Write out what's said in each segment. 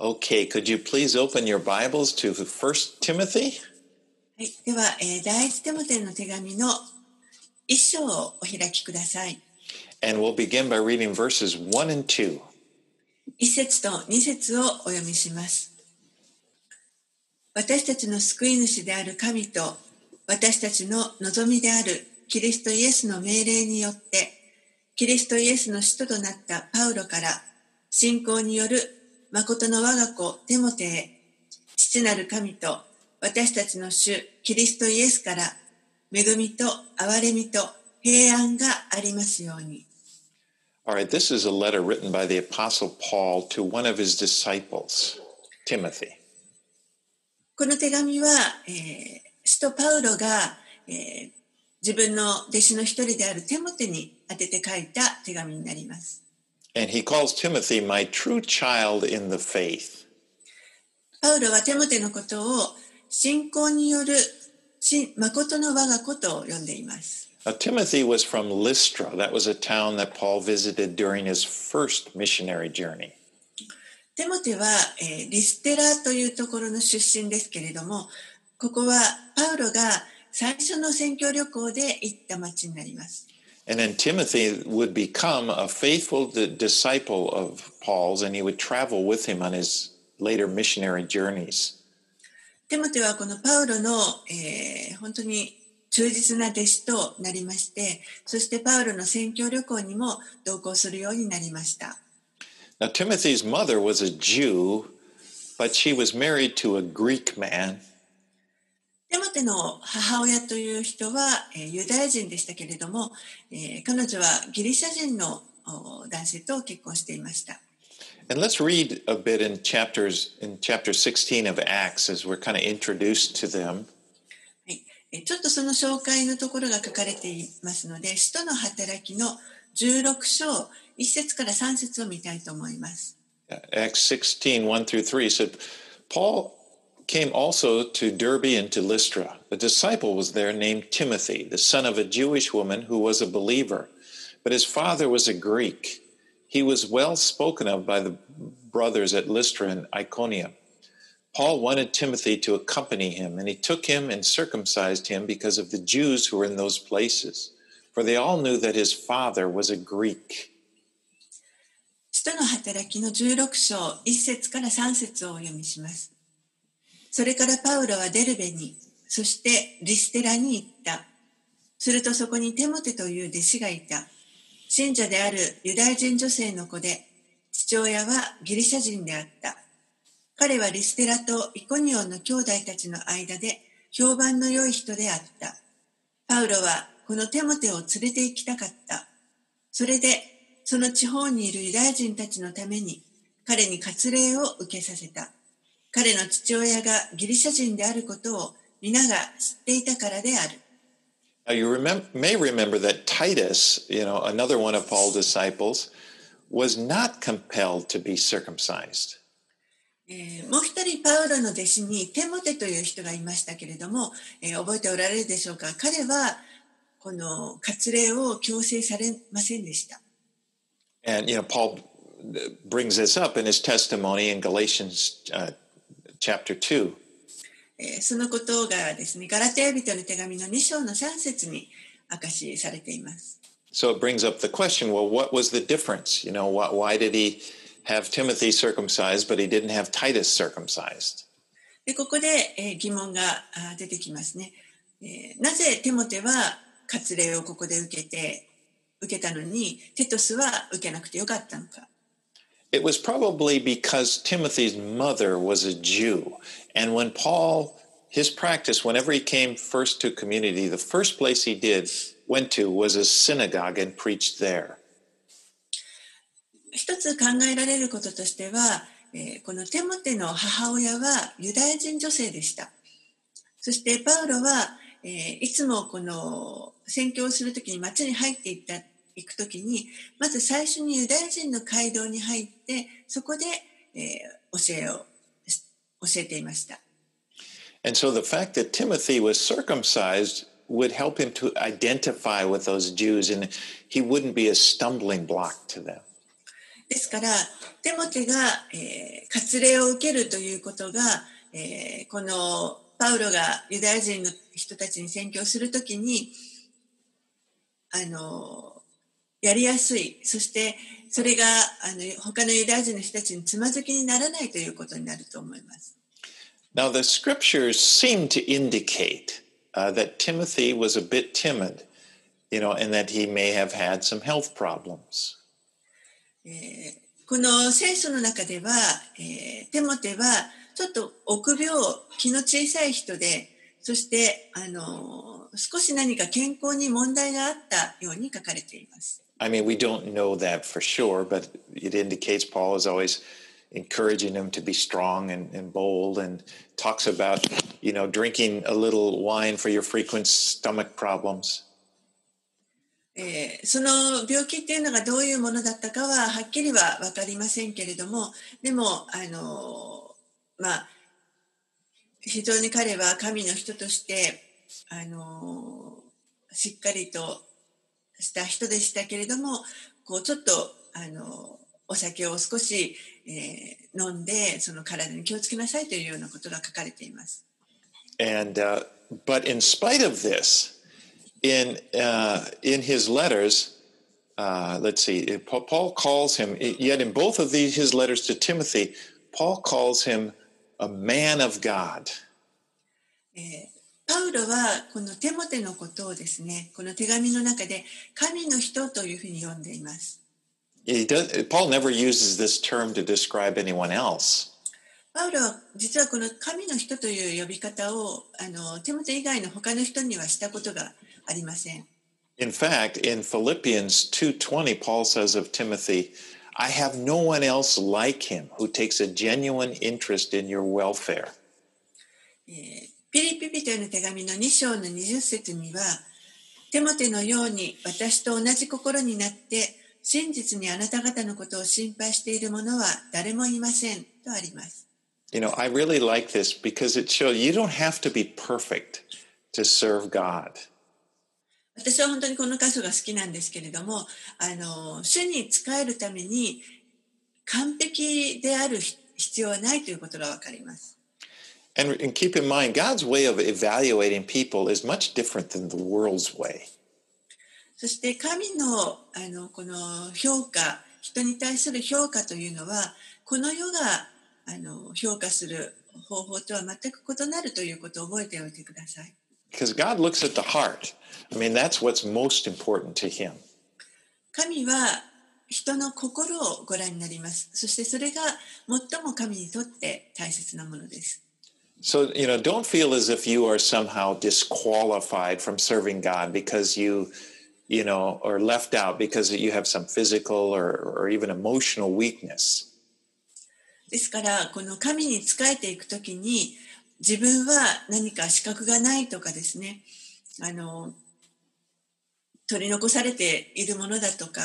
Okay, could you please open your Bibles to 1 Timothy? はい、では、えー第一テモテの手紙の一章をお開きください。And we'll begin by reading verses 1 and 2. 一節と二節をお読みします。私たちの救い主である神と私たちの望みであるキリストイエスの命令によってキリストイエスの使徒となったパウロから信仰による誠の我が子テモテへ父なる神と私たちの主キリストイエスから恵みと憐れみと平安がありますように。All right, this is a letter written by the Apostle Paul to one of his disciples, Timothy. この手紙は、えー使徒パウロが、えー自分の弟子の一人であるテモテに宛てて書いた手紙になります。And he calls Timothy my true child in the faith. パウロはテモテのことを信仰による真誠の我が子と呼んでいます。Now, Timothy was from Lystra. That was a town that Paul visited during his first missionary journey. テモテは、えーリステラというところの出身ですけれども、ここはパウロが最初の宣教旅行で行った町になります。And then Timothy would become a faithful di- disciple of Paul's, and he would travel with him on his later missionary journeys. テモテはこのパウロの、えー本当に忠実な弟子となりまして、そしてパウロの宣教旅行にも同行するようになりました。 Now, Timothy's mother was a Jew, but she was married to a Greek man. テモテの母親という人は、えーユダヤ人でしたけれども、えー彼女はギリシャ人のお男性と結婚していました。And let's read a bit in chapters in chapter 16 of Acts as we're kind of introduced to them. はい、えーちょっとその紹介のところが書かれていますので、使徒の働きの16章、1節から3節を見たいと思います。Acts 16, 1 through 3 said, Paul came also to Derbe and to Lystra. A disciple was there named Timothy, the son of a Jewish woman who was a believer, but his father was a Greek. He was well spoken of by the brothers at Lystra and Iconium. Paul wanted Timothy to accompany him, and he took him and circumcised him because of the Jews who were in those places, for they all knew that his father was a Greek. 使徒の働きの16章1節から3節をお読みします。 それからパウロはデルベに、そしてリステラに行った。するとそこにテモテという弟子がいた。信者であるユダヤ人女性の子で、父親はギリシャ人であった。彼はリステラとイコニオンの兄弟たちの間で評判の良い人であった。パウロはこのテモテを連れて行きたかった。それで、その地方にいるユダヤ人たちのために彼に割礼を受けさせた。彼の父親がギリシャ人であることを皆が知っていたからである。Now, you remem- may remember that Titus, you know, another one of Paul's disciples, was not compelled to be circumcised. えーもう一人パウロの弟子にテモテという人がいましたけれども、えー覚えておられるでしょうか彼はこの割礼を強制されませんでした。And, you know, Paul brings this up in his testimony in Galatians uh, chapter 2. えーそのことがですね、ガラテヤ人の手紙の2章の3節に明かしされています。So it brings up the question well, what was the difference? You know, why, why did he have Timothy circumcised, but he didn't have Titus circumcised? でここで、えー疑問があ出てきますね、えーなぜテモテは割礼をここで受けて受けたのにテトスは受けなくてよかったのか It was probably because Timothy's mother was a Jew. And when Paul, his practice, whenever he came first to community, the first place he did, went to, was a synagogue and preached there. 一つ考えられることとしては、えーこのテモテの母親はユダヤ人女性でしたそしてパウロは、えーいつもこの宣教をするときに町に入っていった 行くときにまず最初にユダヤ人の街道に入ってそこで、えー教えをし教えていました And so the fact that Timothy was circumcised would help him to identify with those Jews and he wouldn't be a stumbling block to them. ですから、テモテが、えー、割礼を受けるということが、えー、このパウロがユダヤ人の人たちに宣教するときに、あの、やりやすい。そして、それがあの他のユダヤ人の人たちにつまずきにならないということになると思います。Now, the scriptures seem to indicate uh, that Timothy was a bit timid, you know, and that he may have had some health problems. この聖書の中では、えー、テモテはちょっと臆病、気の小さい人で、そしてあの少し何か健康に問題があったように書かれています。I mean, we don't know that for sure, but it indicates Paul is always encouraging him to be strong and, and bold and talks about, you know, drinking a little wine for your frequent stomach problems. えー、その病気っていうのがどういうものだったかははっきりは分かりませんけれどもでもあのまあ非常に彼は神の人としてあのしっかりと した人でしたけれどもこうちょっとあのお酒を少し、えー、飲んでその体に気をつけなさいというようなことが書かれています。And, uh, but in spite of this, in, uh, in his letters, uh, let's see, Paul calls him, yet in both of these, his letters to Timothy, Paul calls him a man of God. パウロはこのテモテのことをですね、この手紙の中で神の人というふうに呼んでいます。Paul never uses this term to describe anyone else. パウロは実はこの神の人という呼び方をあのテモテ以外の他の人にはしたことがありません。In fact, in Philippians 2:20, Paul says of Timothy, I have no one else like him who takes a genuine interest in your welfare. ピリピピトへの手紙の2章の20節には、テモテのように私と同じ心になって、真実にあなた方のことを心配している者は誰もいませんとあります。You know, I really like this because it shows you don't have to be perfect to serve God. 私は本当にこの箇所が好きなんですけれども、あの主に仕えるために完璧である必要はないということがわかります。And, and keep in mind, God's way of evaluating people is much different than the world's way. そして神のあのこの評価、人に対する評価というのは、この世があの評価する方法とは全く異なるということを覚えておいてください。Because God looks at the heart. I mean, that's what's most important to Him. 神は人の心をご覧になります。そしてそれが最も神にとって大切なものです。So, you know, don't feel as if you are somehow disqualified from serving God because you, you know, are left out because you have some physical or, or even emotional weakness. ですから、この神に仕えていくときに、自分は何か資格がないとかですね、あの、取り残されているものだとか、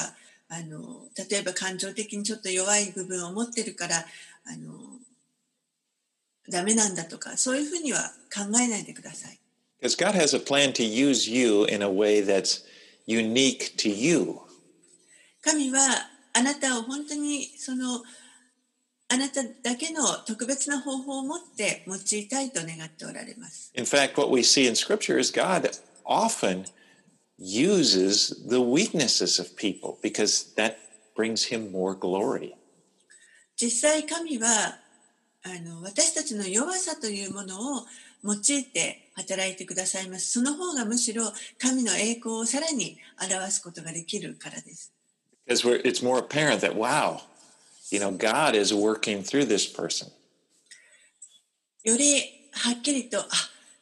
あの、例えば感情的にちょっと弱い部分を持ってるから、あの、ダメなんだとか、そういうふうには考えないでください。Because God has a plan to use you in a way that's unique to you. 神はあなたを本当にそのあなただけの特別な方法を持って用いたいと願っておられます。In fact, what we see in Scripture is God often uses the weaknesses of people because that brings him more glory. 実際神はあの私たちの弱さというものを用いて働いてくださいます。その方がむしろ神の栄光をさらに表すことができるからです。It's more apparent that, wow, you know, God is working through this person. よりはっきりと、あ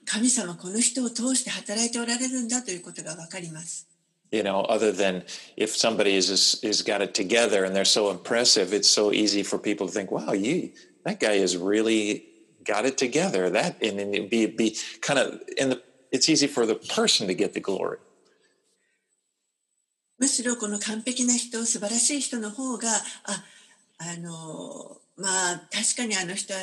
神様この人を通して働いておられるんだということがわかります。You know, other than if somebody is, is got it together and they're so impressive, it's so easy for people to think, wow, you that guy has really got it together. That and, and be be kind of in the it's easy for the person to get the glory. むしろこの完璧な人、素晴らしい人の方が、あ、あの、まあ、確かにあの人は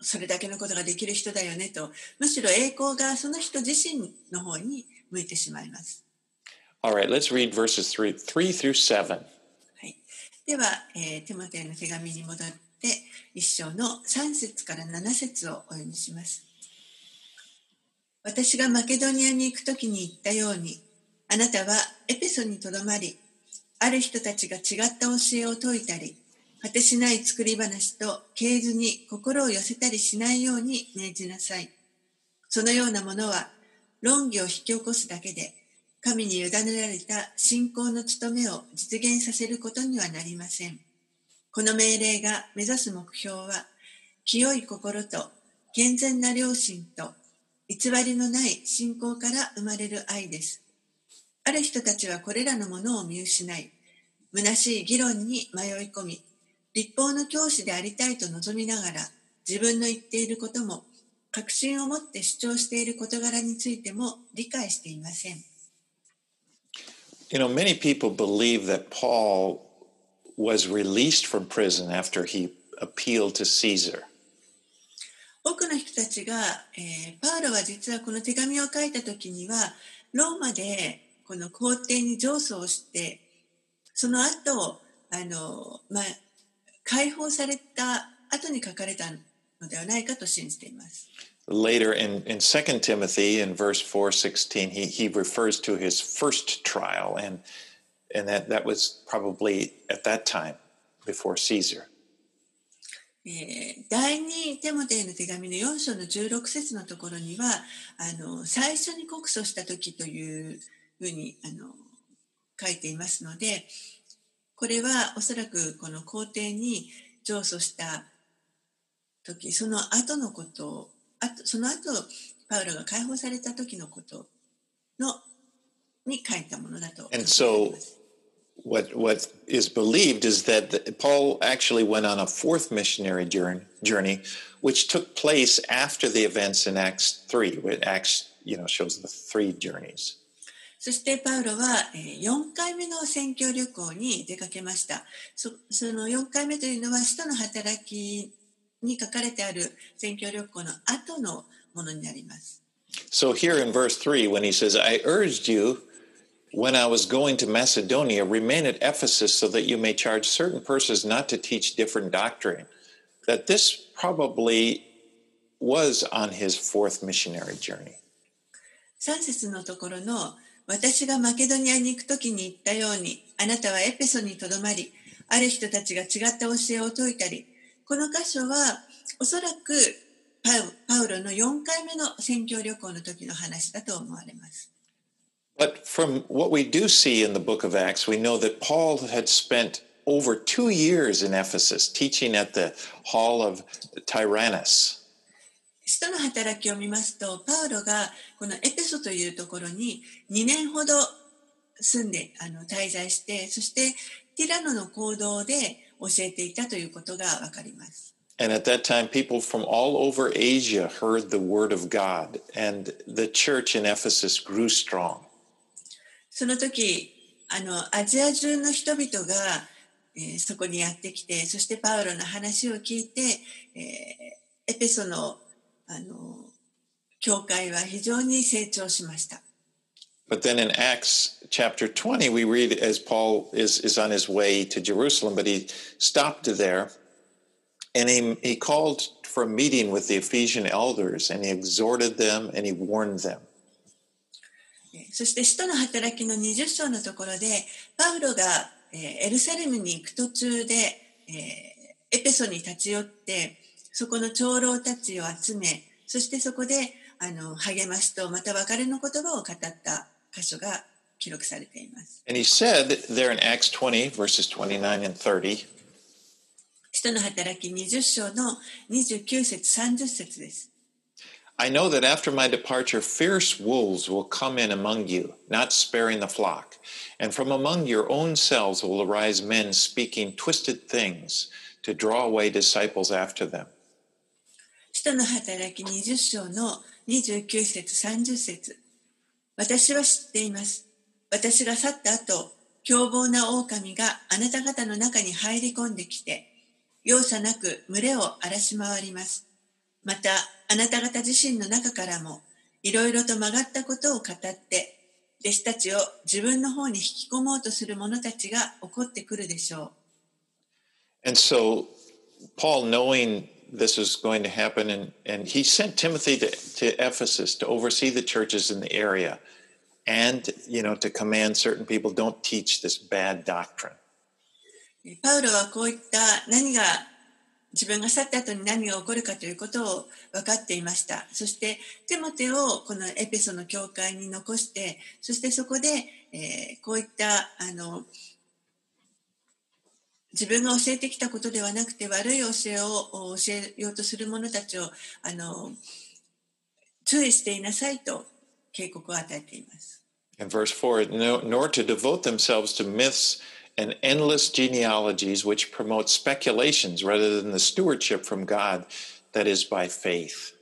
それだけのことができる人だよねと、むしろ栄光がその人自身の方に向いてしまいます。All right, let's read verses 3, 3 through 7. では、えー、テモテの手紙に戻って 一章の3節から7節をお読みします。私がマケドニアに行くときに言ったように、あなたはエペソにとどまり、ある人たちが違った教えを説いたり、果てしない作り話と経図に心を寄せたりしないように命じなさい。そのようなものは論議を引き起こすだけで、神に委ねられた信仰の務めを実現させることにはなりません。この命令が目指す目標は、清い心と健全な良心と偽りのない信仰から生まれる愛です。ある人たちはこれらのものを見失い、虚しい議論に迷い込み、立法の教師でありたいと望みながら、自分の言っていることも、確信を持って主張している事柄についても理解していません。You know, many people believe that Paul was released from prison after he appealed to Caesar. 多くの人たちが、えー、パウロは実はこの手紙を書いた時にはローマでこの皇帝に上訴をしてその後あの、まあ、解放された後に書かれたのではないかと信じています。Later in, in 2 Timothy, in verse 416, he, he refers to his first trial, and, and that, that was probably at that time before Caesar. えー、第2テモテへの手紙の4章の16節のところにはあの最初に告訴した時というふうにあの書いていますのでこれはおそらくこの皇帝に上訴した時その後のことをあとその後パウロが解放された時のことのに書いたものだと思います。what what is believed is that Paul actually went on a fourth missionary journey, which took place after the events in Acts three. Acts you know shows the three journeys. そしてパウロは4回目の宣教旅行に出かけました。そその4回目というのは、使徒の働きに書かれてある宣教旅行の後のものになります。So here in verse 3, when he says, I urged you when I was going to Macedonia, remain at Ephesus so that you may charge certain persons not to teach different doctrine. That this probably was on his fourth missionary journey. 3節のところの私がマケドニアに行くときに言ったようにあなたはエペソにとどまりある人たちが違った教えを説いたりこの箇所はおそらくパウロの4回目の宣教旅行の時の話だと思われます。 But from what we do see in the book of Acts, we know that Paul had spent over two years in Ephesus teaching at the hall of Tyrannus. 使徒の働きを見ますと、パウロがこのエペソというところに2年ほど住んであの滞在して、そしてティラノの行動で教えていたということがわかります。And at that time, people from all over Asia heard the word of God, and the church in Ephesus grew strong. その時あのアジア中の人々が、えー、そこにやってきてそしてパウロの話を聞いて、えー、エペソのあの教会は非常に成長しました。But then in Acts chapter 20, we read as Paul is, is on his way to Jerusalem, but he stopped there and he, he called for a meeting with the Ephesian elders and he exhorted them and he warned them. そして使徒の働きの20章のところでパウロが、えエルサレムに行く途中で、えエペソに立ち寄ってそこの長老たちを集めそしてそこであの励ましとまた別れの言葉を語った箇所が記録されています。And he said there in Acts 20 verses 29 and 30使徒の働き20章の29節30節です。I know that after my departure, fierce wolves will come in among you, not sparing the flock. And from among your own selves will arise men speaking twisted things to draw away disciples after them. 使徒の働き20章の29節30節私は知っています。私が去った後、凶暴な狼があなた方の中に入り込んできて、容赦なく群れを荒らし回ります。また、 あなた方自身の中からも、いろいろと曲がったことを語って、弟子たちを自分の方に引き込もうとする者たちが起こってくるでしょう。And so, Paul, knowing this was going to happen, and, and he sent Timothy to, to Ephesus to oversee the churches in the area and, you know, to command certain people don't teach this bad doctrine. パウロはこういった何が自分が去った後に何が起こるかということを分かっていました。そしてテモテをこのエペソの教会に残して、そしてそこで、えー、こういったあの自分が教えてきたことではなくて悪い教えを教えようとする者たちをあの注意していなさいと警告を与えています。In verse 4, nor to devote themselves to myths and endless genealogies which promote speculations rather than the stewardship from God that is by faith.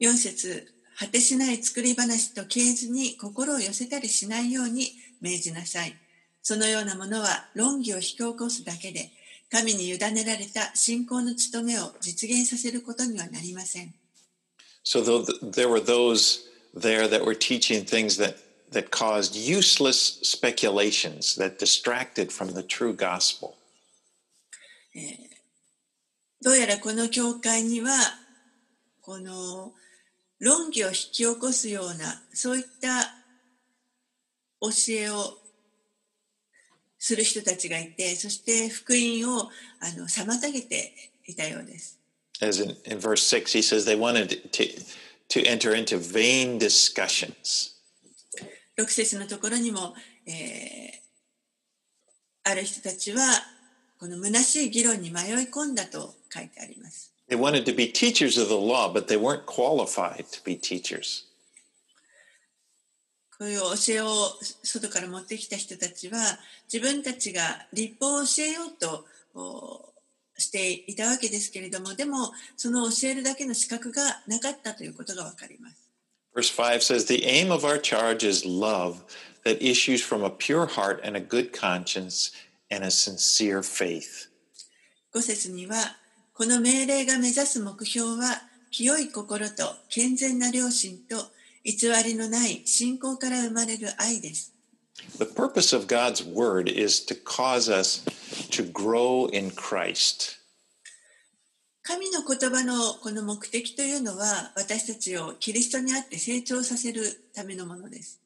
4節果てしない作り話と経図に心を寄せたりしないように命じなさい。そのようなものは論議を引き起こすだけで、神に委ねられた信仰の務めを実現させることにはなりません。So though there were those there that were teaching things that, that caused useless speculations that distracted from the true gospel. どうやらこの教会にはこの論議を引き起こすようなそういった教えをする人たちがいて、そして福音をあの妨げていたようです。As in, in verse 6, he says they wanted to, to enter into vain discussions. 6節のところにも、えー、ある人たちはこの虚しい議論に迷い込んだと書いてあります。They wanted to be teachers of the law, but they weren't qualified to be teachers. こういう教えを外から持ってきた人たちは自分たちが立法を教えようとしていたわけですけれどもでもその教えるだけの資格がなかったということがわかります。Verse 5 says, The aim of our charge is love that issues from a pure heart and a good conscience and a sincere faith. 5節にはこの命令が目指す目標は清い心と健全な良心と偽りのない信仰から生まれる愛です。The purpose of God's word is to cause us to grow in Christ. 神の言葉のこの目的というのは私たちをキリストにあって成長させるためのものです。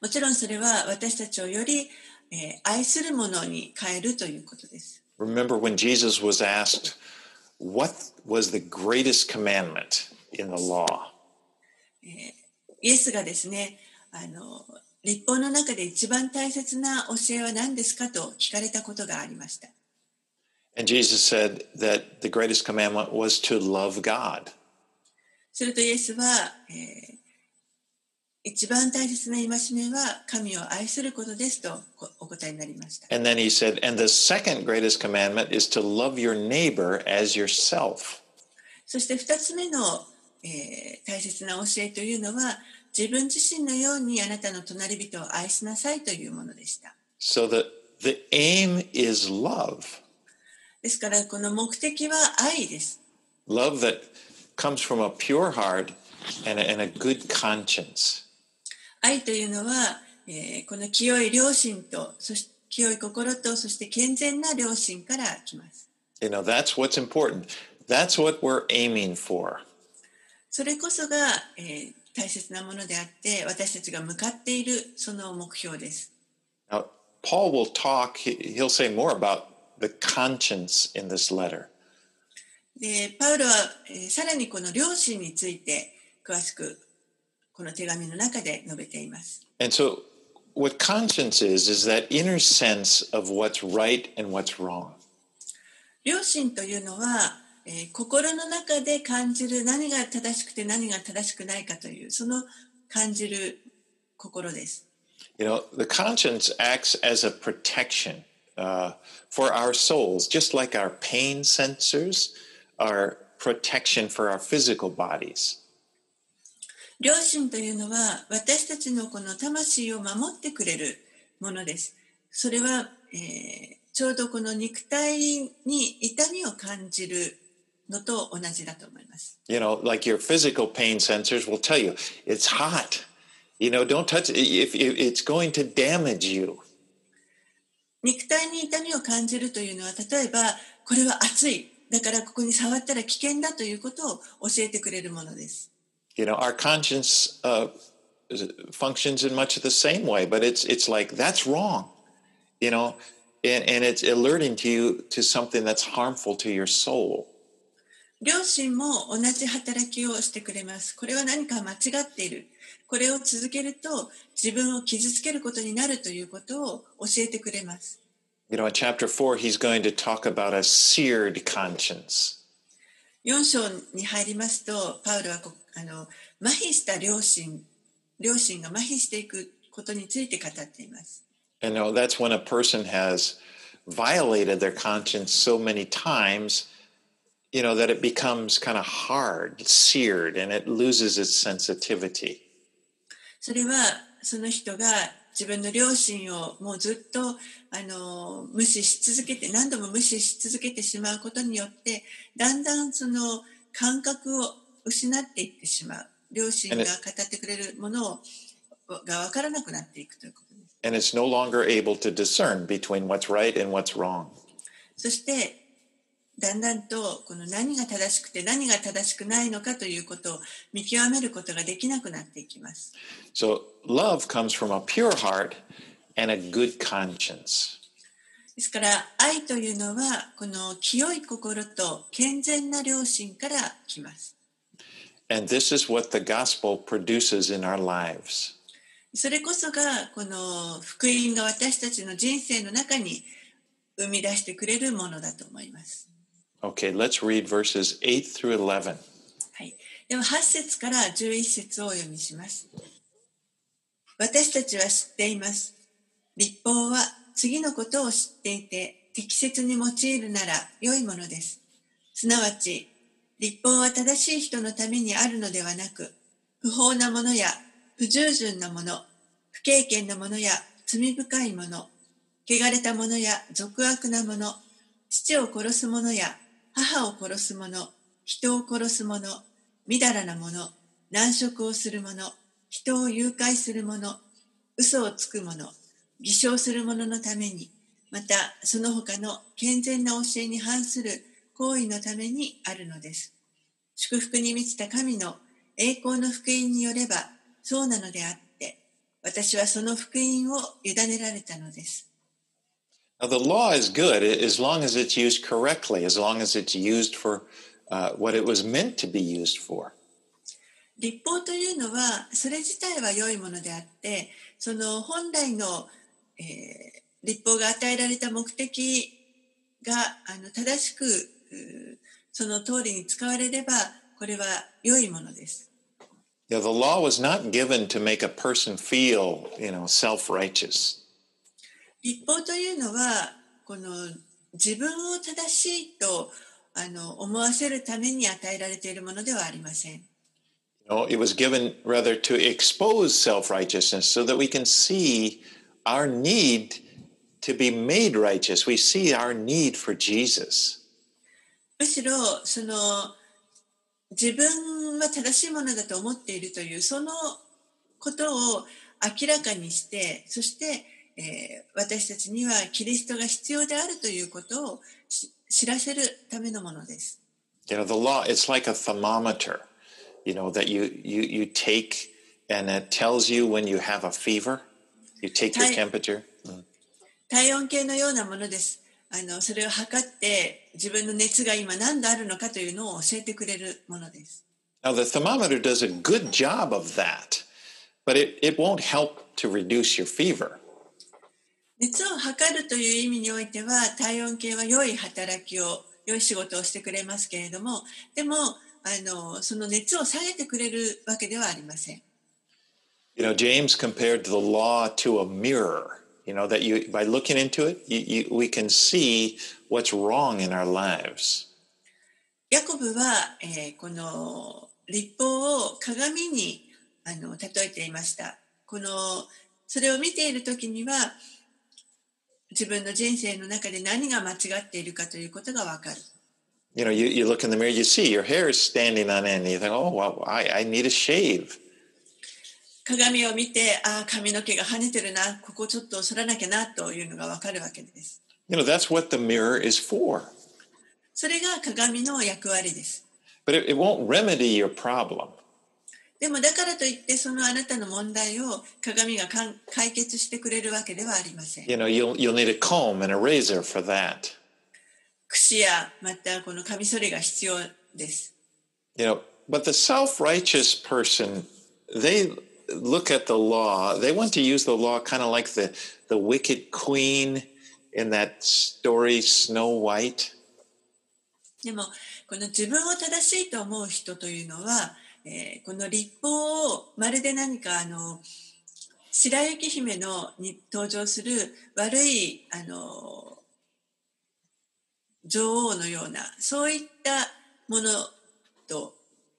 もちろんそれは私たちをより、え、愛するものに変えるということです。Remember when Jesus was asked, What was the greatest commandment in the law? イエスがですね、あの立法の中で一番大切な教えは何ですかと聞かれたことがありました。And Jesus said that the greatest commandment was to love God. するとイエスは、えー、一番大切な戒めは神を愛することですとお答えになりました。And then he said, and the second greatest commandment is to love your neighbor as yourself. そして二つ目の、えー、大切な教えというのは自分自身のようにあなたの隣人を愛しなさいというものでした。So the, the aim is love. ですからこの目的は愛です。Love that comes from a pure heart and a, and a good conscience. 愛というのは、えー、この清い良心と、そして清い心と、そして健全な良心から来ます。You know, that's what's important. That's what we're aiming for. それこそが、えー、大切なものであって、私たちが向かっているその目標です。Now, Paul will talk, he'll say more about the conscience in this letter. で、パウロは、えー、さらにこの良心について詳しくこの手紙の中で述べています。And so, what conscience is, is that inner sense of what's right and what's wrong. 良心というのは、えー、心の中で感じる何が正しくて何が正しくないかという、その感じる心です。You know, the conscience acts as a protection uh, for our souls, just like our pain sensors are protection for our physical bodies. 良心というのは私たちのこの魂を守ってくれるものです。それは、えー、ちょうどこの肉体に痛みを感じるのと同じだと思います。You know, like your physical pain sensors will tell you, it's hot. You know, don't touch it if, if it's going to damage you. 肉体に痛みを感じるというのは、例えば、これは熱い。だからここに触ったら危険だということを教えてくれるものです。You know, our conscience、uh, functions in much the same way, but it's it's like that's wrong, you know, and, and it's alerting to you to something that's harmful to your soul. 両親も同じ働きをしてくれます。これは何か間違っている。これを続けると自分を傷つけることになるということを教えてくれます。You know, in chapter 4, he's going to talk about a seared conscience. 4章に入りますと、パウロはあの麻痺した両親、両親が麻痺していくことについて語っています。And you know, that's when a person has violated their conscience so many times you know, that it becomes kind of hard, seared, and it loses its sensitivity. それはその人が自分の両親をもうずっとあの無視し続けて何度も無視し続けてしまうことによってだんだんその感覚を失っていってしまう両親が語ってくれるものをが分からなくなっていくということです。And it's no longer able to discern between what's right and what's wrong. そしてだんだんとこの何が正しくて何が正しくないのかということを見極めることができなくなっていきます。So, love comes from a pure heart and a good conscience. ですから愛というのはこの清い心と健全な良心から来ます。And this is what the gospel produces in our lives. それこそがこの福音が私たちの人生の中に生み出してくれるものだと思います。Okay, let's read verses 8 through 11. はい。では8節から11節をお読みします。私たちは知っています。立法は次のことを知っていて適切に用いるなら良いものです。すなわち、立法は正しい人のためにあるのではなく、不法なものや不従順なもの、不経験なものや罪深いもの、汚れたものや俗悪なもの、父を殺す者や母を殺す者、人を殺す者、みだらな者、難色をする者、人を誘拐する者、嘘をつく者、偽証する者のために、またその他の健全な教えに反する行為のためにあるのです。祝福に満ちた神の栄光の福音によればそうなのであって、私はその福音を委ねられたのです。Now, the law is good as long as it's used correctly, as long as it's used for uh, what it was meant to be used for. 立法というのはそれ自体は良いものであってその本来の、えー、立法が与えられた目的があの正しくその通りに使われればこれは良いものです。Yeah, the law was not given to make a person feel, you know, self-righteous. 立法というのはこの自分を正しいとあの思わせるために与えられているものではありません。No, it was given rather to expose self righteousness so that we can see our need to be made righteous. We see our need for Jesus. むしろその自分は正しいものだと思っているというそのことを明らかにしてそしてえー、私たちにはキリストが必要であるということを知らせるためのものです。You know, the law, it's like a thermometer, you know, that you, you, you take and it tells you when you have a fever. You take your temperature. 体温計のようなものです。あのそれを測って自分の熱が今何度あるのかというのを教えてくれるものです。Now, the thermometer does a good job of that, but it, it won't help to reduce your fever. 熱を測るという意味においては体温計は良い働きを良い仕事をしてくれますけれどもでもあのその熱を下げてくれるわけではありません。You know, James compared the law to a mirror. You know, that you, by looking into it, you, you, we can see what's wrong in our lives. ヤコブは、えー、この立法を鏡にあの例えていました。このそれを見ているときには、自分の人生の中で何が間違っているかということがわかる。You know, you, you look in the mirror, you see your hair is standing on end, and you think, oh, well, I, I need a shave. 鏡を見て、ああ、髪の毛が跳ねてるな、ここちょっと剃らなきゃなというのがわかるわけです。You know, that's what the mirror is for. それが鏡の役割です。But it, it won't remedy your problem. でもだからといってそのあなたの問題を鏡がかん解決してくれるわけではありません。You know, you'll, you'll need a comb and a razor for that. 櫛やまたこのカミソリが必要です。You know, but the self-righteous person, they look at the law. They want to use the law kind of like the the wicked queen in that story Snow White. でもこの自分を正しいと思う人というのは、えーこの立法をまるで何かあの白雪姫のに登場する悪いあの女王のようなそういったものと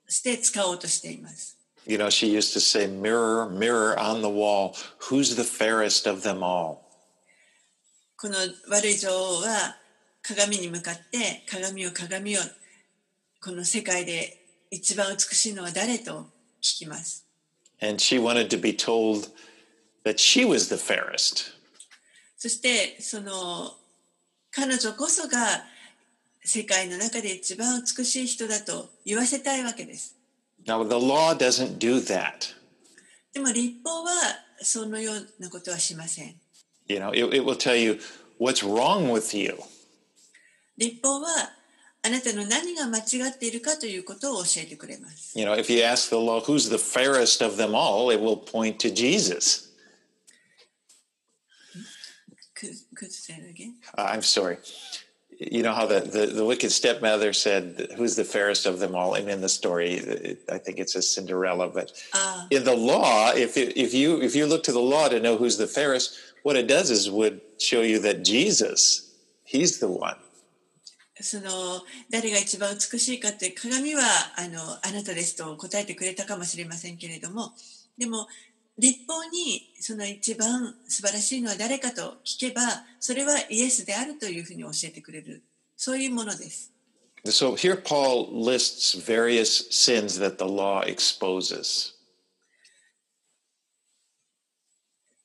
して使おうとしています。You know, she used to say, "Mirror, mirror on the wall, who's the fairest of them all?" この悪い女王は鏡に向かって鏡を鏡をこの世界で一番美しいのは誰と聞きます。And she wanted to be told that she was the fairest. そしてその彼女こそが世界の中で一番美しい人だと言わせたいわけです。Now, the law doesn't do that. でも立法はそのようなことはしません。You know, it, it will tell you what's wrong with you. 立法はあなたの何が間違っているかということを教えてくれます。 You know, if you ask the law who's the fairest of them all, it will point to Jesus. Could, could say it again? Uh, I'm sorry. You know how the, the, the wicked stepmother said, Who's the fairest of them all? And in the story, it, I think it's a Cinderella, but Ah. in the law, if, it, if, you, if you look to the law to know who's the fairest, what it does is would show you that Jesus, he's the one. その誰が一番美しいかって鏡はあのあなたですと答えてくれたかもしれませんけれどもでも立法にその一番素晴らしいのは誰かと聞けばそれはイエスであるというふうに教えてくれるそういうものです。So here Paul lists various sins that the law exposes.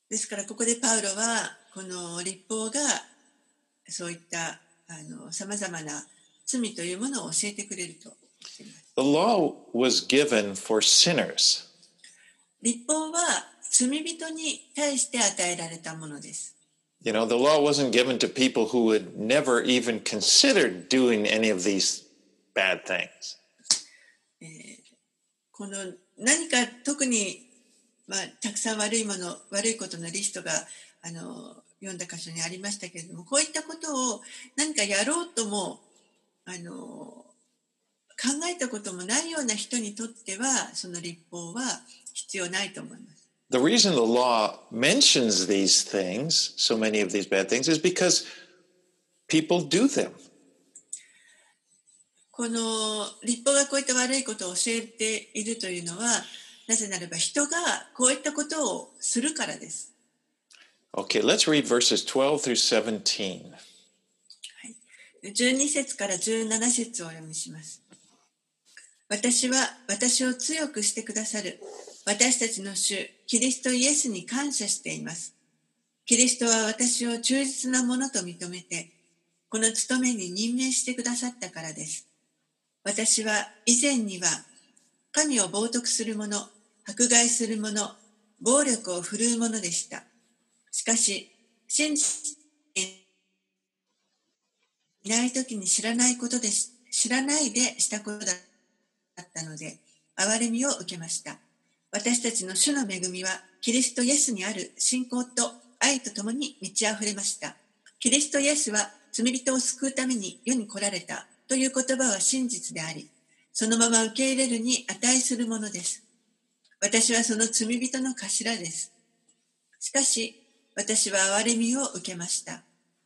ですからここでパウロはこの立法がそういったさまざまな罪というものを教えてくれると。The law was given for sinners. 立法は罪人に対して与えられたものです。You know, the law wasn't given to people who had never even considered doing any of these bad things. この何か特に、まあ、たくさん悪いもの悪いことのリストがあの読んだ箇所にありましたけれどもこういったことを何かやろうともあの考えたこともないような人にとってはその立法は必要ないと思います。The reason the law mentions these things, so many of these bad things, is because people do them. この立法がこういった悪いことを教えているというのはなぜならば人がこういったことをするからです。Okay, let's read verses 12 through 17. 12節から17節をお読みします。私は私を強くしてくださる私たちの主キリストイエスに感謝しています。キリストは私を忠実なものと認めて、この務めに任命してくださったからです。私は以前には神を冒涜する者、迫害する者、暴力を振るう者でした。しかし、信じていない時に知らないことでし知らないでしたことだったので憐れみを受けました。私たちの主の恵みはキリストイエスにある信仰と愛とともに満ち溢れました。キリストイエスは罪人を救うために世に来られた。という言葉は真実でありそのまま受け入れるに値するものです。私はその罪人の頭です。しかし私は憐れみを受けました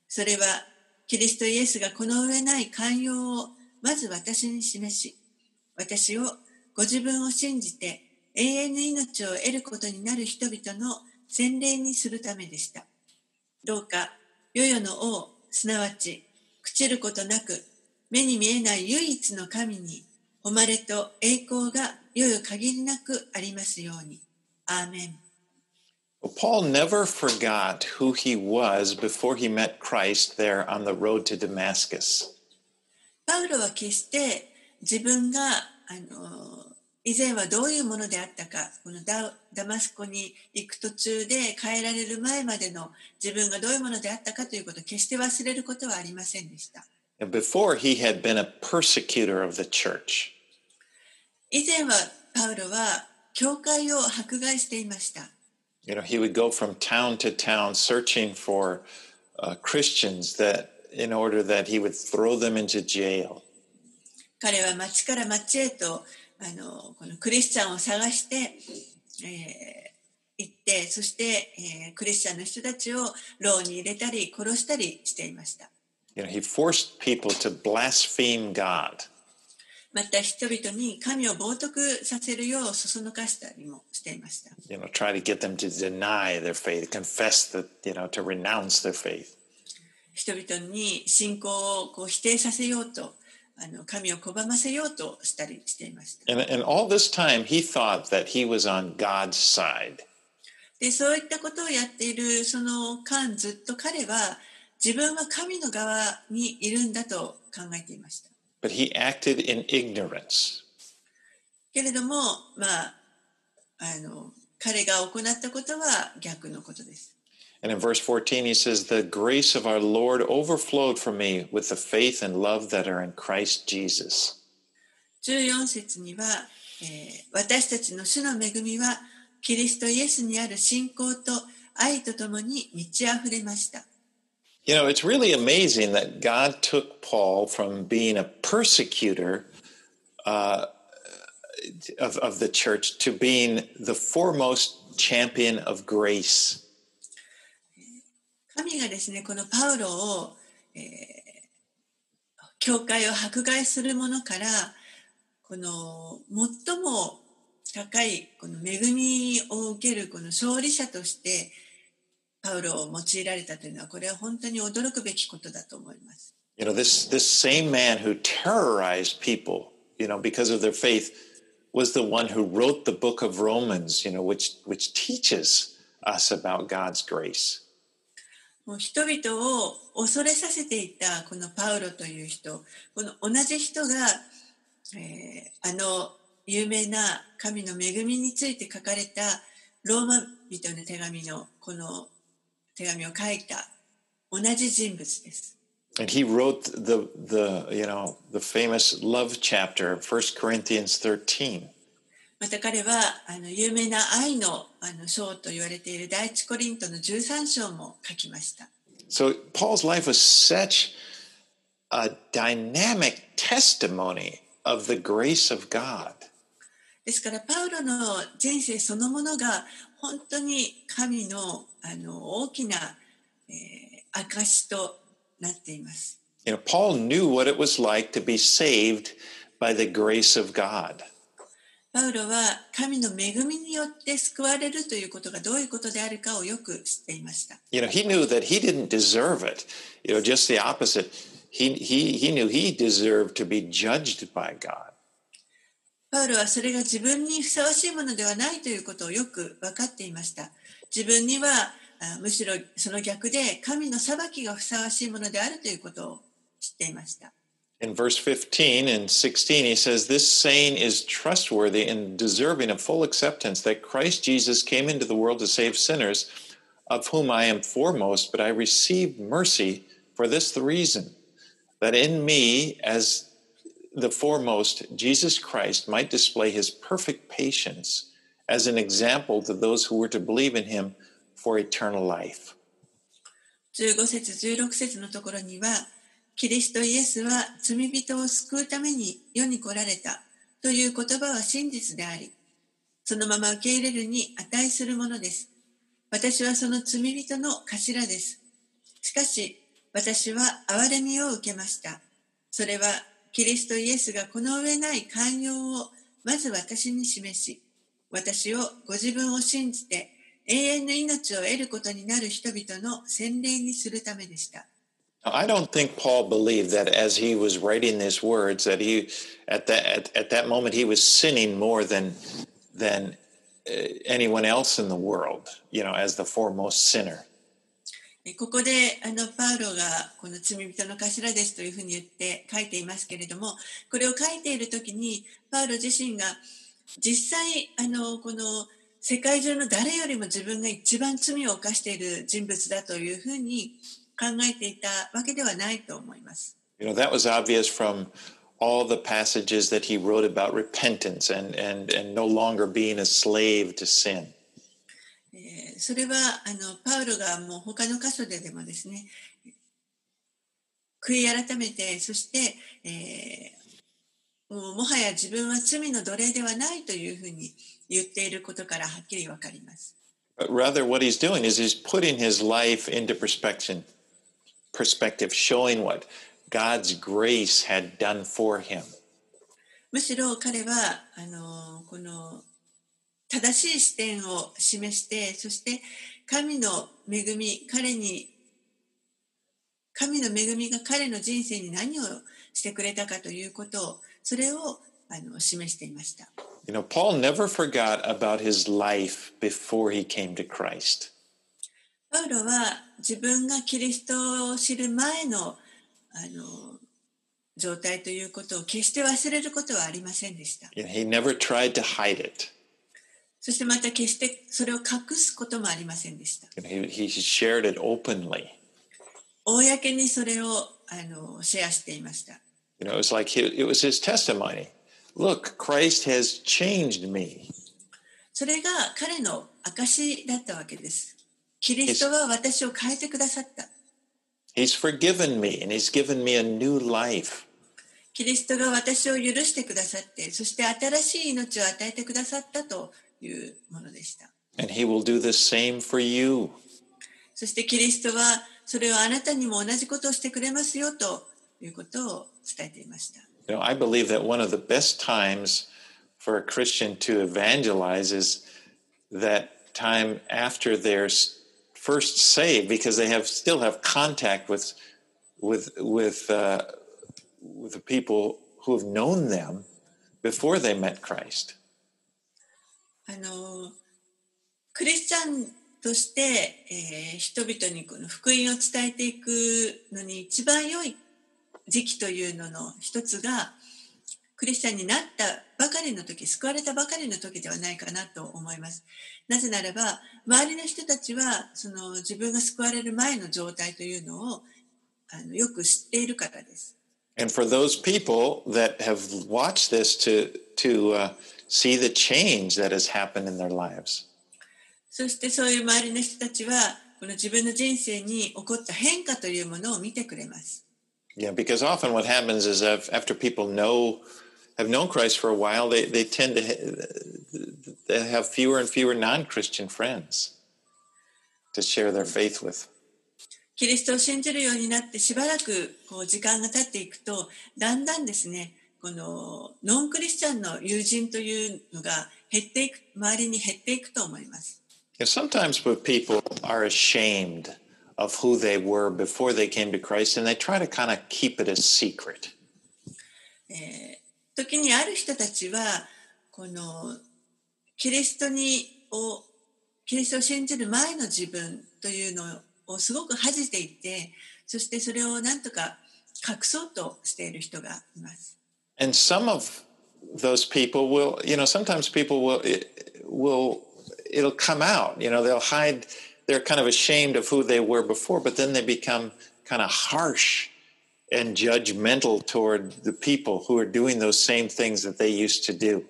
それはキリストイエスがこの上ない寛容をまず私に示し、私をご自分を信じて永遠の命を得ることになる人々の洗礼にするためでした。どうか、世々の王、すなわち、朽ちることなく、目に見えない唯一の神に、誉れと栄光が世々限りなくありますように。アーメン。Paul never forgot who he was before he met Christ there on the road to Damascus. パウロは決して自分があの以前はどういうものであったか、このダ,マスコに行く途中で変えられる前までの自分がどういうものであったかということを決して忘れることはありませんでした。以前はパウロは教会を迫害していました。You know, he would go from town to town searching for uh, Christians that, in order that he would throw them into jail. 彼は町から町へとあのこのクリスチャンを探して、えー行ってそして、えークリスチャンの人たちを牢に入れたり殺したりしていました You know, he forced people to blaspheme God. また人々に神を冒涜させるようそそのかしたりもしていました。人々に信仰を否定させようと、神を拒ませようとしたりしていました。でそういったことをやっているその間、ずっと彼は自分は神の側にいるんだと考えていました。But he acted in ignorance. けれどもまああの彼が行ったことは逆のことです And in verse 14, he says, The grace of our Lord overflowed from me with the faith and love that are in Christ Jesus. 14節には、えー私たちの主の恵みはキリストイエスにある信仰と愛とともに満ち溢れました。 You know, it's really amazing that God took Paul from being a persecutor uh, of, of the church to being the foremost champion of grace. 神がですね、このパウロを、えー教会を迫害するものから、この最も高いこの恵みを受けるこの勝利者として、 パウロを用いられたというのは、これは本当に驚くべきことだと思います。You know, this, this same man who terrorized people, you know, because of their faith, was the one who wrote the book of Romans, you know, which, which teaches us about God's grace. もう人々を恐れさせていたこのパウロという人、この同じ人が、えーあの有名な神の恵みについて書かれたローマ人の手紙のこの手紙を書いた同じ人物です。And he wrote the, the, you know, the famous love chapter of 1 Corinthians 13. また彼はあの有名な愛のあの章と言われている第一コリントの13章も書きました。So Paul's life was such a dynamic testimony of the grace of God. ですからパウロの人生そのものが本当に神のあの大きな、えー証となっています。You know, Paul knew what it was like to be saved by the grace of God. パウロは神の恵みによって救われるということがどういうことであるかをよく知っていました。You know, he knew that he didn't deserve it. You know, just the opposite. He, he, he knew he deserved to be judged by God. パウロはそれが自分にふさわしいものではないということをよく分かっていました。自分にはあむしろその逆で神の裁きがふさわしいものであるということを知っていました。 In verse 15 and 16, he says, This saying is trustworthy and deserving of full acceptance that Christ Jesus came into the world to save sinners, of whom I am foremost, but I received mercy for this the reason, that in me, as the foremost, Jesus Christ might display his perfect patience as an example to those who were to believe in him for eternal life. 15節16節のところにはキリストイエスは罪人を救うために世に来られたという言葉は真実でありそのまま受け入れるに値するものです。私はその罪人の頭です。しかし私は憐れみを受けました。それはキリストイエスがこの上ない寛容をまず私に示し私をご自分を信じて永遠の命を得ることになる人々の洗礼にするためでした。I don't think Paul believed that as he was writing these words that he at that at, at that moment he was sinning more than than anyone else in the world, you know, as the foremost sinner. えここであのパウロがこの罪人の頭ですというふうに言って書いていますけれどもこれを書いている時にパウロ自身が実際あのこの世界中の誰よりも自分が一番罪を犯している人物だというふうに考えていたわけではないと思います。You know, that was obvious from all the passages that he wrote about repentance and, and, and no longer being a slave to sin. えーそれはあのパウロがもう他の箇所ででもですね悔い改めてそして、えーも,うもはや自分は罪の奴隷ではないというふうに言っていることからはっきりわかります。むしろ彼はあのこの正しい視点を示して、そして神の恵み、彼に神の恵みが彼の人生に何をしてくれたかということを。それをあの示していました。You know, Paul never forgot about his life before he came to Christ. パウロは自分がキリストを知る前のあの状態ということを決して忘れることはありませんでした。He never tried to hide it. そしてまた決してそれを隠すこともありませんでした。He, he shared it openly. 公にそれをあのシェアしていました。You know, it was like he, it was his testimony. Look, Christ has changed me. それが彼の証だったわけです。キリストは私を変えてくださった。He's forgiven me and he's given me a new life. キリストが私を許してくださって、そして新しい命を与えてくださったというものでした。And he will do the same for you. そしてキリストはそれをあなたにも同じことをしてくれますよと いうことを伝えていました。 You know, I believe that one of the best times for a Christian to evangelize is that time after they're s- first saved, because they have still have contact with with with uh, with the people who have known them before they met Christ. あのクリスチャンとして、えー人々にこの福音を伝えていくのに一番良い 時期というのの一つがクリスチャンになったばかりの時救われたばかりの時ではないかなと思いますなぜならば周りの人たちはその自分が救われる前の状態というのをあのよく知っているからです And for those people that have watched this to to uh, see the change that has happened in their lives. そしてそういう周りの人たちはこの自分の人生に起こった変化というものを見てくれます。Yeah, because often what happens is that after people know have known Christ for a while, they, they tend to ha- they have fewer and fewer non-Christian friends to share their faith with. キリストを信じるようになってしばらくこう時間が経っていくとだんだんですねこのノンクリスチャンの友人というのが減っていく周りに減っていくと思います。 You know, sometimes when people are ashamed of who they were before they came to Christ, and they try to kind of keep it a secret. 時にある人たちはこのキリストにをキリストを信じる前の自分というのをすごく恥じていてそしてそれをなんとか隠そうとしている人がいます。 And some of those people will, you know, sometimes people will it, will it'll come out. You know, they'll hide. They're kind of ashamed of who they were before, but then they become kind of harsh and judgmental toward the people who are doing those same things that they used to do.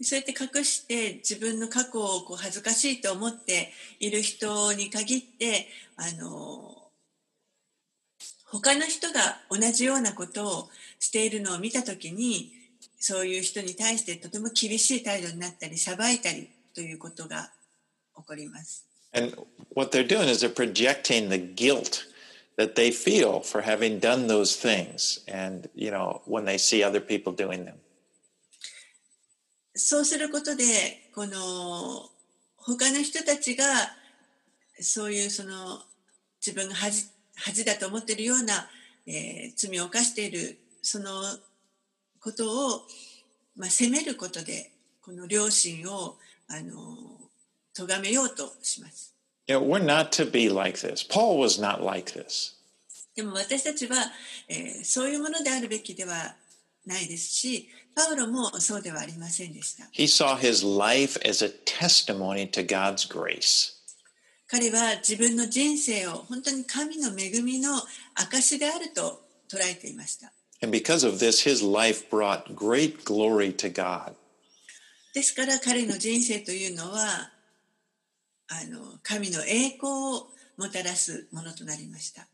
そうやって隠して自分の過去をこう恥ずかしいと思っている人に限ってあの他の人が同じようなことをしているのを見た時にそういう人に対してとても厳しい態度になったり裁いたりということが起こります。And what they're doing is they're projecting the guilt that they feel for having done those things. And, you know, when they see other people doing them. そうすることでこの他の人たちがそういうその自分が恥恥だと思っているような、えー罪を犯しているそのことを、まあ、責めることでこの良心を あの 咎めようとします。Know, we're not to be like this. Paul was not like this. でも私たちは、えーそういうものであるべきではないですし、パウロもそうではありませんでした。He saw his life as a testimony to God's grace. 彼は自分の人生を本当に神の恵みの証であると捉えていました。And because of this, his life brought great glory to God. ですから彼の人生というのはあの神の栄光をもたらすものとなりました。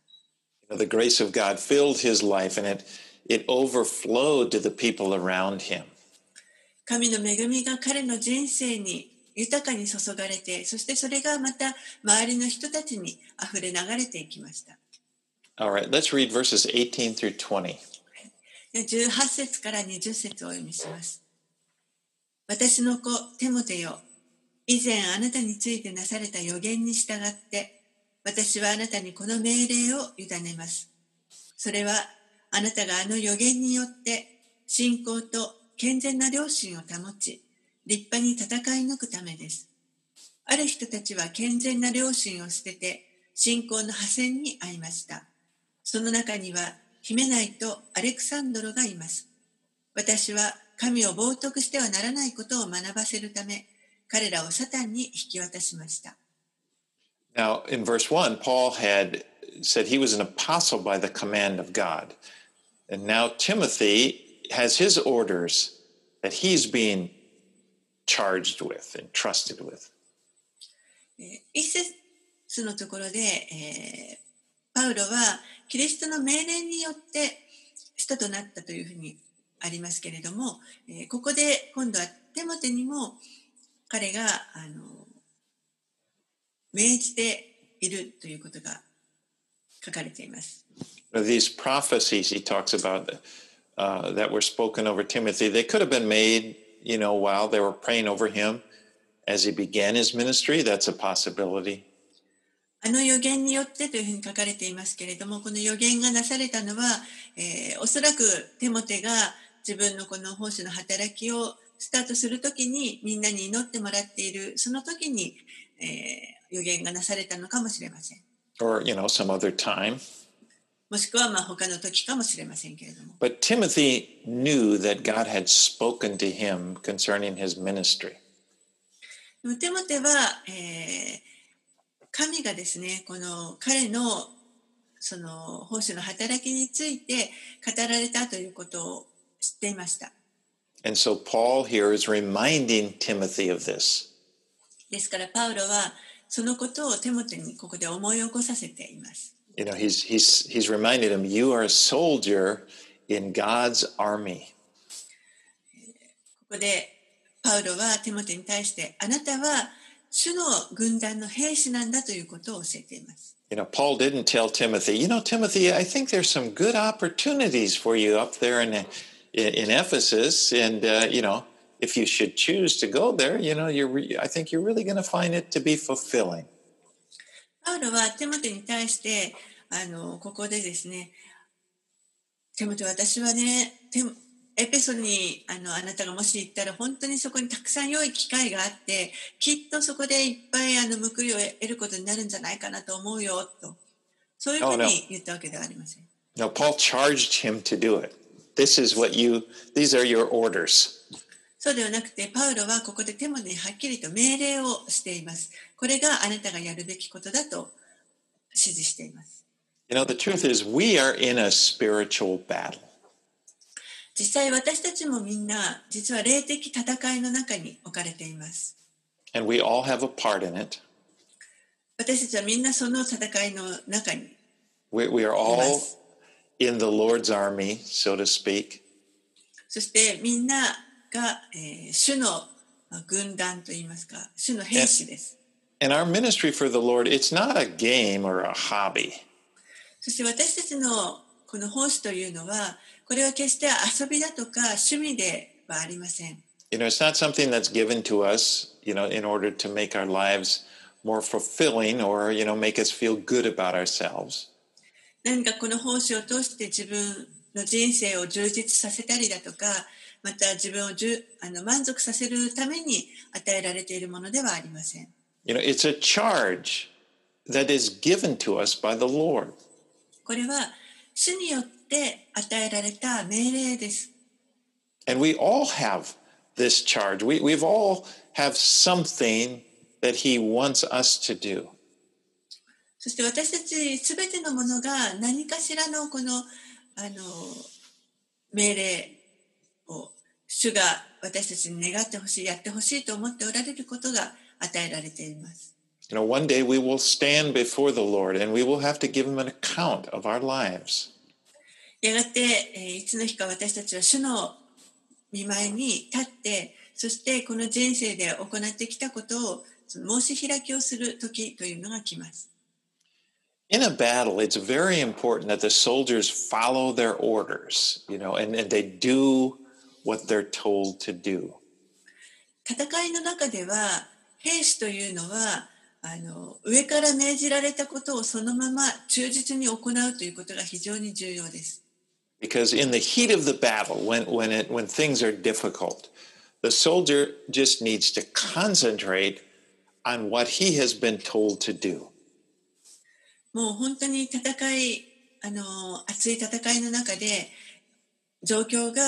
The grace of God filled his life and it, it overflowed to the people around him. 神の恵みが彼の人生に豊かに注がれて、そしてそれがまた周りの人たちに溢れ流れていきました。All right, let's read verses 18 through 20. で18節から20節をお読みします。私の子、テモテよ。以前あなたについてなされた予言に従って、私はあなたにこの命令を委ねます。それは、あなたがあの予言によって、信仰と健全な良心を保ち、立派に戦い抜くためです。ある人たちは健全な良心を捨てて、信仰の破線に遭いました。その中には、ヒメナイとアレクサンドロがいます。私は神を冒涜してはならないことを学ばせるため、彼らをサタンに引き渡しました。Now, in verse 1, Paul had said he was an apostle by the command of God. And now Timothy has his orders that he's being charged with and trusted with. えー一節のところで、えーパウロはキリストの命令によって使徒となったというふうにありますけれども、えーここで今度はテモテにも彼があの命じているということが書かれています。These prophecies he talks about uh, that were spoken over Timothy, they could have been made, you know, while they were praying over him as he began his ministry. That's a possibility. あの予言によってというふうに書かれていますけれども、この予言がなされたのは、えーおそらくテモテが自分のこの奉仕の働きをスタートするときにみんなに祈ってもらっている、その時に、えー予言がなされたのかもしれません。Or, you know, some other time. もしくはまあ他の時かもしれませんけれども。But Timothy knew that God had spoken to him concerning his ministry. でもテモテは、えー神がですね、この彼のその奉仕の働きについて語られたということを知っていました。And so Paul here is reminding Timothy of this. ですからパウロはそのことをテモテにここで思い起こさせています。 You know, he's he's he's reminded him, you are a soldier in God's army. ここでパウロはテモテに対してあなたは主の軍団の兵士なんだということを教えています。 You know, Paul didn't tell Timothy, you know, Timothy, I think there's some good opportunities for you up there in in, Ephesus, and uh, you know, if you should choose to go there, you know, you're re- I think you're really going to find it to be fulfilling. パウロはテモテに対してあのここでですねテモテ私はねテモエペソにあのあなたがもし行ったら本当にそこにたくさん良い機会があってきっとそこでいっぱいあの報いを得ることになるんじゃないかなと思うよとそういうふう Oh, no. に言ったわけではありません。No, Paul charged him to do it. This is what you these are your orders. そうではなくてパウロはここでテモテにはっきりと命令をしています。これがあなたがやるべきことだと指示しています。You know, the truth is we are in a spiritual battle. 実際私たちもみんな実は霊的戦いの中に置かれています。And we all have a part in it. 私たちはみんなその戦いの中に We, we are all. in the Lord's army, so to speak. そしてみんなが、えー主のまあ軍団といいますか主の兵士です。 And our ministry for the Lord, it's not a game or a hobby. そして私たちのこの奉仕というのはこれは決して遊びだとか趣味ではありません。 You know, it's not something that's given to us, you know, in order to make our lives more fulfilling or, you know, make us feel good about ourselves. 何かこの奉仕を通して自分の人生を充実させたりだとか、また自分をじゅあの満足させるために与えられているものではありません。You know, it's a charge that is given to us by the Lord. これは主によって与えられた命令です。And we all have this charge. We, we've all have something that he wants us to do. そして私たちすべてのものが何かしらのこのあの命令を主が私たちに願ってほしい、やってほしいと思っておられることが与えられています。You know, one day we will stand before the Lord and we will have to give him an account of our lives. やがて、えーいつの日か私たちは主の見舞いに立って、そしてこの人生で行ってきたことをその申し開きをする時というのが来ます。In a battle, it's very important that the soldiers follow their orders, you know, and, and they do what they're told to do. 戦いの中では兵士というのはあの上から命じられたことをそのまま忠実に行うということが非常に重要です。 Because in the heat of the battle, when, when, it, when things are difficult, the soldier just needs to concentrate on what he has been told to do. もう本当に戦いあの熱い戦いの中で状況が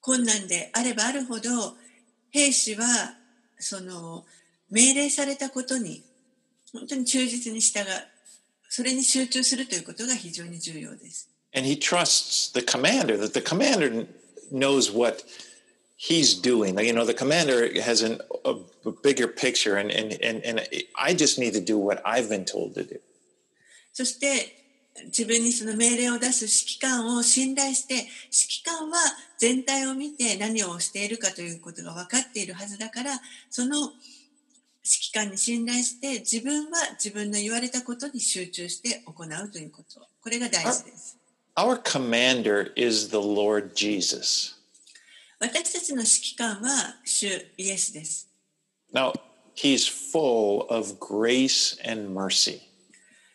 困難であればあるほど兵士はその命令されたことに本当に忠実に従うそれに集中するということが非常に重要です。And he trusts the commander, that the commander knows what he's doing. You know, the commander has an, a bigger picture, and, and, and, and I just need to do what I've been told to do. そして自分にその命令を出す指揮官を信頼して指揮官は全体を見て何をしているかということが分かっているはずだからその指揮官に信頼して自分は自分の言われたことに集中して行うということこれが大事です。Our commander is the Lord Jesus. 私たちの指揮官は主イエスです。Now, he's full of grace and mercy.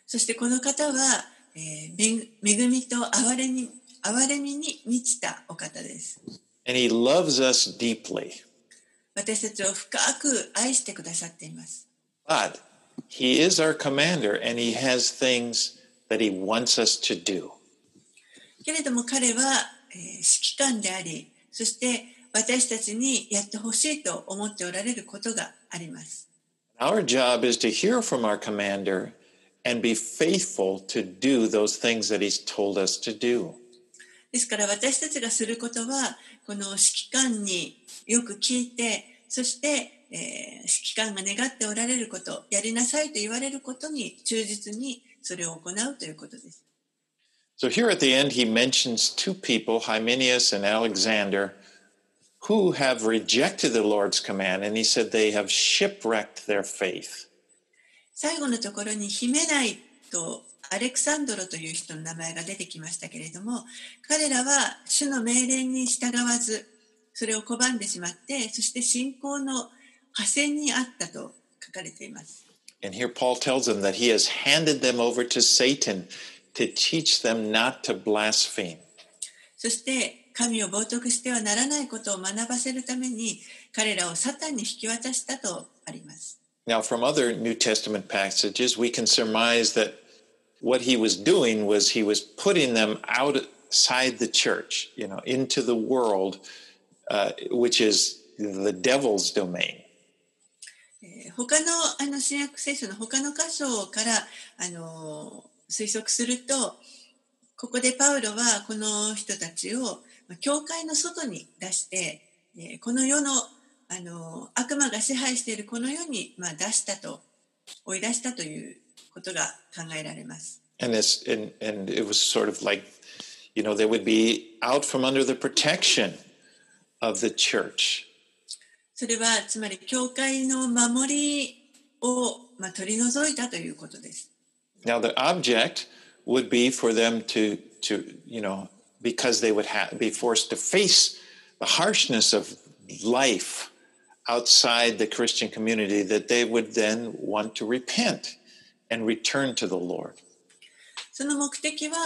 そしてこの方は、えー恵恵みと憐れみ憐れみに満ちたお方です。 And he loves us deeply. 私たちを深く愛してくださっています。 But he is our commander and he has things that he wants us to do. けれども彼は、えー指揮官であり、そして 私たちにやってほしいと思っておられることがあります。Our job is to hear from our commander and be faithful to do those things that he's told us to do. ですから私たちがすることは、この指揮官によく聞いて、そして、えー指揮官が願っておられること、やりなさいと言われることに忠実にそれを行うということです。So here at the end, he mentions two people, Hymenius and Alexander, who have rejected the Lord's command, and he said they have shipwrecked their faith. 最後のところにヒメナイとアレクサンドロという人の名前が出てきましたけれども彼らは主の命令に従わずそれを拒んでしまってそして信仰の破線にあったと書かれています And here Paul tells them that he has handed them over to Satan to teach them not to blaspheme. そして 神を冒涜してはならないことを学ばせるために彼らをサタンに引き渡したとあります Now, from other New Testament passages, we can surmise that what he was doing was he was putting them outside the church, you know, into the world, uh, which is the devil's domain. えー他のあの新約聖書の他の箇所からあの推測するとここでパウロはこの人たちをまあ教会の外に出してえーこの世のあの悪魔が支配しているこの世に、まあ、出したと追い出したということが考えられます。And this, and, and it was sort of like, you know, they would be out from under the protection of the church. それはつまり教会の守りを、まあ、取り除いたということです。Now, the object would be for them to, to you know, because they would ha- be forced to face the harshness of life outside the Christian community, that they would then want to repent and return to the Lord. その目的は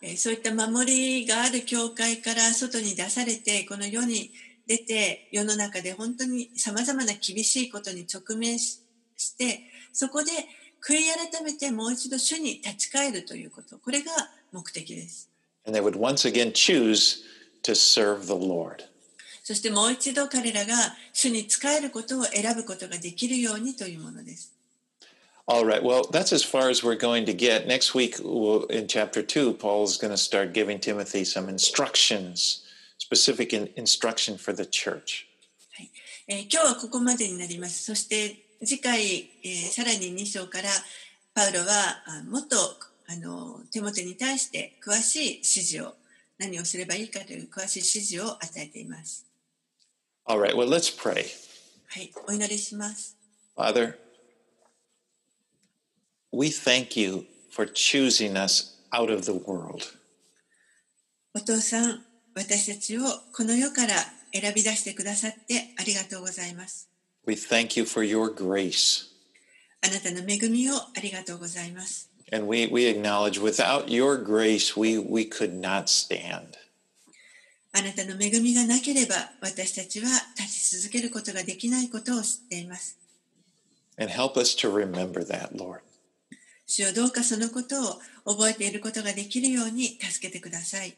えーそういった守りがある教会から外に出されて、この世に出て、世の中で本当に様々な厳しいことに直面しして、そこで悔い改めてもう一度主に立ち返るということ、これが目的です。And they would once again choose to serve the Lord. そしてもう一度彼らが主に仕えることを選ぶことができるようにというものです。 All right. Well, that's as far as we're going to get. Next week, we'll, in chapter two, Paul's going to start giving Timothy some instructions, specific in, instruction for the church. はいえー今日はここまでになります。そして次回、えーさらに2章からパウロはあもっと あのテモテに対して詳しい指示を何をすればいいかという詳しい指示を与えています。All right. Well, let's pray. はい、お祈りします。Father, we thank you for choosing us out of the world. お父さん、私たちをこの世から選び出してくださってありがとうございます。We thank you for your grace. あなたの恵みをありがとうございます。And we, we acknowledge without your grace, we, we could not stand. あなたの恵みがなければ私たちは立ち続けることができないことを知っています。 And help us to remember that, Lord. 主よどうかそのことを覚えていることができるように助けてください。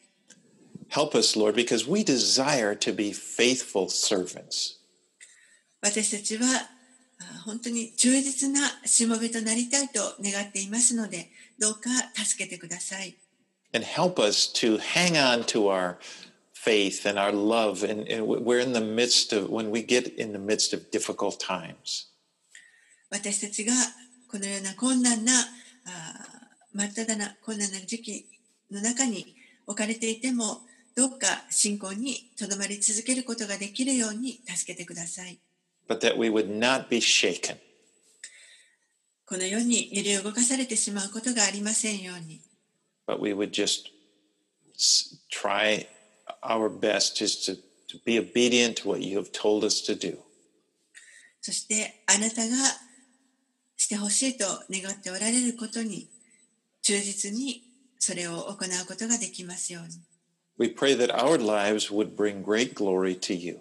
Help us, Lord, because we desire to be faithful servants. 私たちはあ 本当に忠実なしもべとなりたいと願っていますので、どうか助けてください。And help us to hang on to our faith and our love. And, and we're in the midst of, when we get in the midst of difficult times. 私たちがこのような困難な、あ真っ只な困難な時期の中に置かれていても、どうか信仰にとどまり続けることができるように助けてください。but that we would not be shaken. この世に揺り動かされてしまうことがありませんように。 but we would just s- try our best just to, to be obedient to what you have told us to do. そしてあなたがしてほしいと願っておられることに忠実にそれを行うことができますように。 We pray that our lives would bring great glory to you.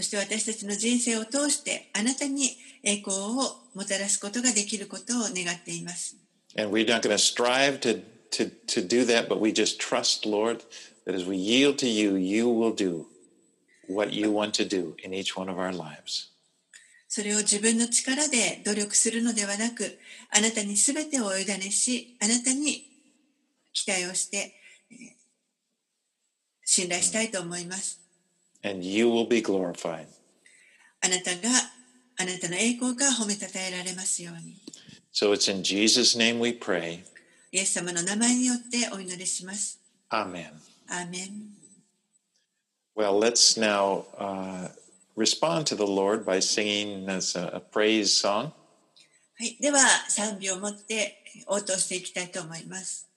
そして私たちの人生を通してあなたに栄光をもたらすことができることを願っています。And we're not going to strive to, to, to do that, but we just trust, Lord, that as we yield to you, you will do what you want to do in each one of our lives. それを自分の力で努力するのではなく、あなたにすべてをお委ねし、あなたに期待をして、えー信頼したいと思います。And you will be glorified. あなたが、あなたの栄光が褒めたたえられますように。 So it's in Jesus' name we pray. イエス様の名前によってお祈りします。 Amen. アーメン。 Well, let's now uh, respond to the Lord by singing as a, a praise song. はい、では賛美を持って応答していきたいと思います。